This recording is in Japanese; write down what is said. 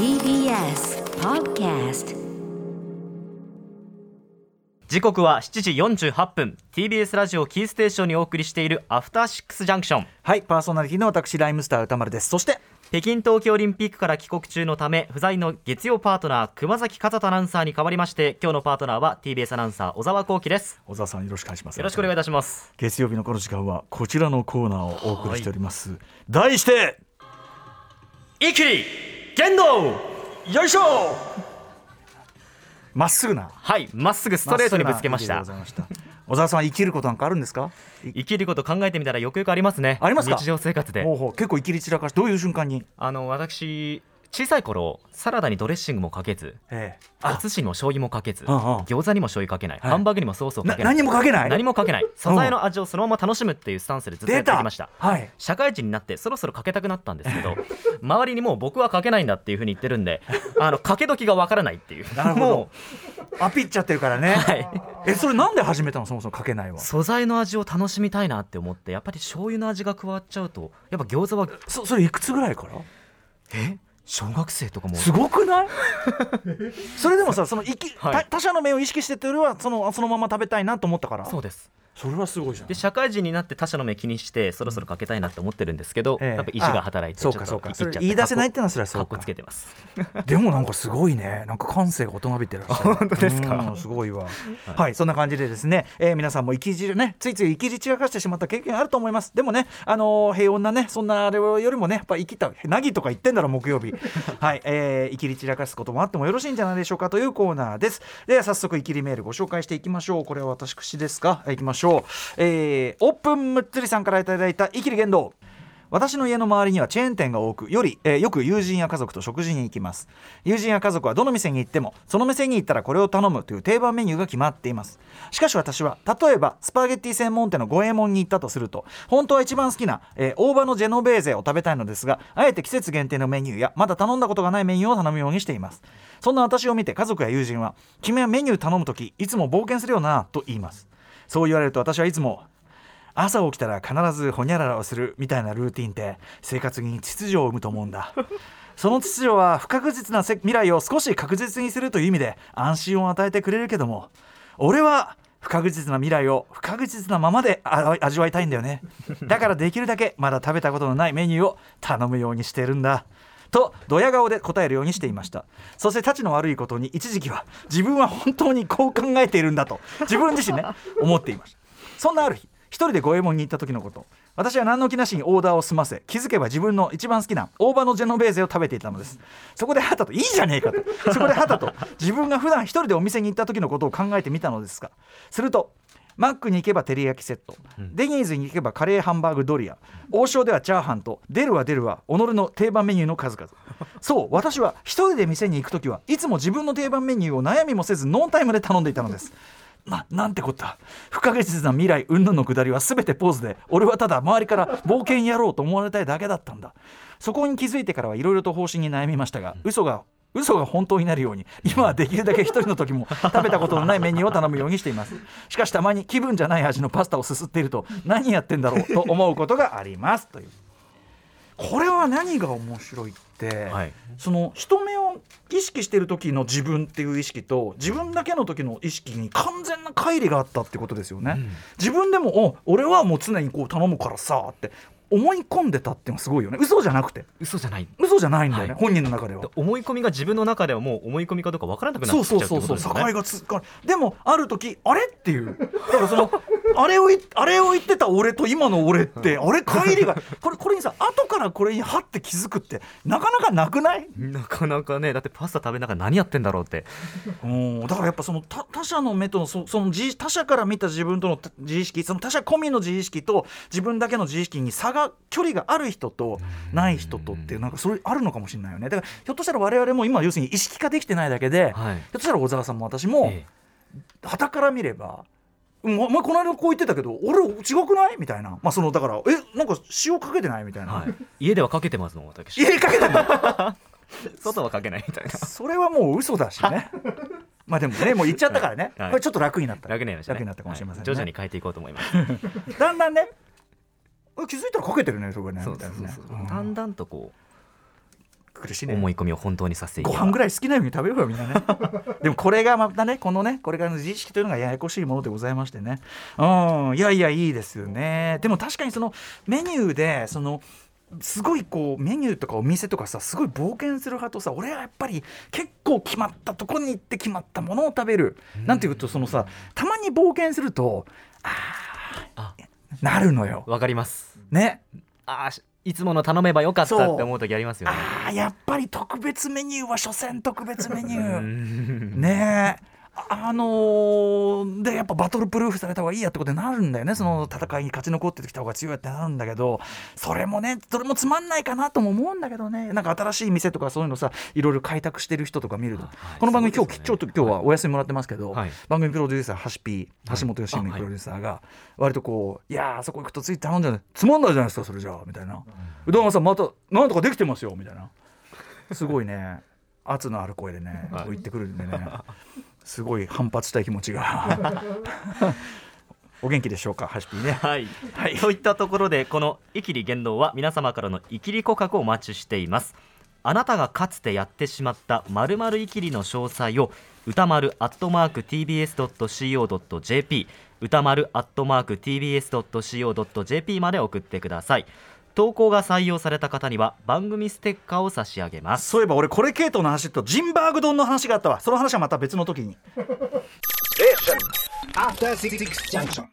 TBS Podcast 時刻は7時48分。TBS ラジオキーステーションにお送りしているアフターシックスジャンクションはいパーソナリティの私ライムスター歌丸です。そして北京冬季オリンピックから帰国中のため不在の月曜パートナー熊崎和人アナウンサーに代わりまして今日のパートナーは TBS アナウンサー小沢光輝です。小沢さんよろしくお願いします。よろしくお願いいたします。月曜日のこの時間はこちらのコーナーをお送りしております。題して一気に剣道よいしょ。まっすぐな。はいまっすぐストレートにぶつけました。小沢さんは生きることなんかあるんですか？生きること考えてみたらよくよくありますね。ありますか？日常生活で。結構生きり散らかしどういう瞬間に？あの私小さい頃サラダにドレッシングもかけずええ。お寿司にも醤油もかけずうんうん。餃子にも醤油かけない、はい。ハンバーグにもソースをかなけない。何もかけない？何もかけない。素材の味をそのまま楽しむっていうスタンスでずっとやってきました。はい。社会人になってそろそろかけたくなったんですけど周りにもう僕はかけないんだっていうふうに言ってるんで あのかけ時がわからないっていう。なるほど。もアピっちゃってるからね、はい。えそれなんで始めたの？そもそもかけないわう素材の味を楽しみたいなって思ってやっぱり醤油の味が加わっちゃうとやっぱ餃子はそそれいくつぐらいから？え？小学生とかも。すごくない？それでもさその生き、はい。た他者の目を意識してってよりはそのそのまま食べたいなと思ったから。そうですそれはすごいじゃん。で社会人になって他者の目気にしてそろそろかけたいなって思ってるんですけど、ええ。やっぱ意地が働いてあそうかそうか。それ言い出せないってのはそれはそうか。つけてます。でもなんかすごいね。なんか感性が大人びてる。本当ですか？すごいわ。はい、そんな感じでですね、えー皆さんも生きじねついつい生きり散らかしてしまった経験あると思います。でもねあのー平穏なねそんなあれよりもねやっぱ生きたなぎとか言ってんだろ木曜日。はい、えー、生きり散らかすこともあってもよろしいんじゃないでしょうかというコーナーです。では早速生きりメールご紹介していきましょう。これは私ですか？いきましょうえー、オープンむっつりさんからいただいた生きり言動。私の家の周りにはチェーン店が多くより、えーよく友人や家族と食事に行きます。友人や家族はどの店に行ってもその店に行ったらこれを頼むという定番メニューが決まっています。しかし私は例えばスパゲッティ専門店の五右衛門に行ったとすると本当は一番好きな、えー大葉のジェノベーゼを食べたいのですがあえて季節限定のメニューやまだ頼んだことがないメニューを頼むようにしています。そんな私を見て家族や友人は君はメニュー頼む時いつも冒険するよなと言います。そう言われると私はいつも朝起きたら必ずほにゃららをするみたいなルーティンって生活に秩序を生むと思うんだ。その秩序は不確実な未来を少し確実にするという意味で安心を与えてくれるけども俺は不確実な未来を不確実なままで味わいたいんだよね。だからできるだけまだ食べたことのないメニューを頼むようにしてるんだ。とドヤ顔で答えるようにしていました。そしてたちの悪いことに一時期は自分は本当にこう考えているんだと自分自身ね 思っていました。そんなある日一人で五右衛門に行った時のこと私は何の気なしにオーダーを済ませ気づけば自分の一番好きな大葉のジェノベーゼを食べていたのです。そこではたといいじゃねえかと。そこではたと自分が普段一人でお店に行った時のことを考えてみたのですがするとマックに行けば照り焼きセット、デニーズに行けばカレーハンバーグドリア。王将ではチャーハンと出るは出るは己の定番メニューの数々。そう私は一人で店に行く時はいつも自分の定番メニューを悩みもせずノータイムで頼んでいたのです。ななんてこった。不確実な未来云々のくだりは全てポーズで俺はただ周りから冒険やろうと思われたいだけだったんだ。そこに気づいてからはいろいろと方針に悩みましたが嘘が嘘が本当になるように今はできるだけ一人の時も 食べたことのないメニューを頼むようにしています。しかしたまに気分じゃない味のパスタをすすっていると何やってんだろうと思うことがありますという。これは何が面白いって、はい。その人目を意識してる時の自分っていう意識と自分だけの時の意識に完全な乖離があったってことですよね、自分でもお俺はもう常にこう頼むからさって思い込んでたっていうのはすごいよね。嘘じゃなくて。嘘じゃない。嘘じゃないんだよね、はい。本人の中では。思い込みが自分の中ではもう思い込みかどうかわからなくなっちゃそうそうそうそう。境がつかでもある時あれっていうだからそのあれを言あれを言ってた俺と今の俺ってあれ乖離がこれこれにさ後からこれにはって気づくってなかなかなくないなかなかねだってパスタ食べながら何やってんだろうってうんだからやっぱその他他者の目とのそその自他者から見た自分とのた自意識その他者込みの自意識と自分だけの自意識に差が距離がある人とない人とっていうなんかそれあるのかもしれないよね。だからひょっとしたら我々も今要するに意識化できてないだけで、はい。ひょっとしたら小沢さんも私もえ傍から見れば「うんお前この間こう言ってたけど俺違くない?」みたいな。まあそのだから「えなんか塩かけてない?」みたいな、えはい、家ではかけてますもん私。家かけてない 外はかけないみたいな。それはもう嘘だしね。まあでもねもう言っちゃったからね、はい。これちょっと楽になった。楽になりましたね。楽になったかもしれませんね、はい。徐々に変えていこうと思います。だんだんねあ気づいたらかけてるねそこねそうそうそう。うん。だんだんとこくるしね。思い込みを本当にさせていご飯ぐらい好きなように食べようよみんなね。でもこれがまたねこのねこれからの自意識というのがややこしいものでございましてね。うん。いやいやいいですよね。でも確かにそのメニューでそのすごいこうメニューとかお店とかさすごい冒険する派とさ俺はやっぱり結構決まったとこに行って決まったものを食べる、うん、なんていうとそのさたまに冒険するとああ。なるのよ。わかりますね。あいつもの頼めばよかったって思う時ありますよね。あやっぱり特別メニューは所詮特別メニュー。ねえあのー、でやっぱバトルプルーフされた方がいいやってことになるんだよね。その戦いに勝ち残ってきた方が強いってなるんだけど。それもねそれもつまんないかなとも思うんだけどね。なんか新しい店とかそういうのさいろいろ開拓してる人とか見ると、はい、この番組、ね、今日ちょっと今日はお休みもらってますけど、はい、番組プロデューサー橋 P 橋本良美プロデューサーが割とこう「いやあそこ行くとついて頼んじゃう。つまんないじゃないですかそれじゃあ」みたいな「うどんさんまたなんとかできてますよ」みたいな。すごいね。圧のある声でね、言ってくるんでねすごい反発したい気持ちが。お元気でしょうかハシピーね。はい、はい、といったところでこの「イキリ言動」は皆様からのイキリ告白をお待ちしています。あなたがかつてやってしまったまるまるイキリの詳細を歌丸アットマーク TBS.CO.JP 歌丸アットマーク TBS.CO.JP まで送ってください投稿が採用された方には番組ステッカーを差し上げます。そういえば俺これ系統の話とジンバーグ丼の話があったわ。その話はまた別の時に。え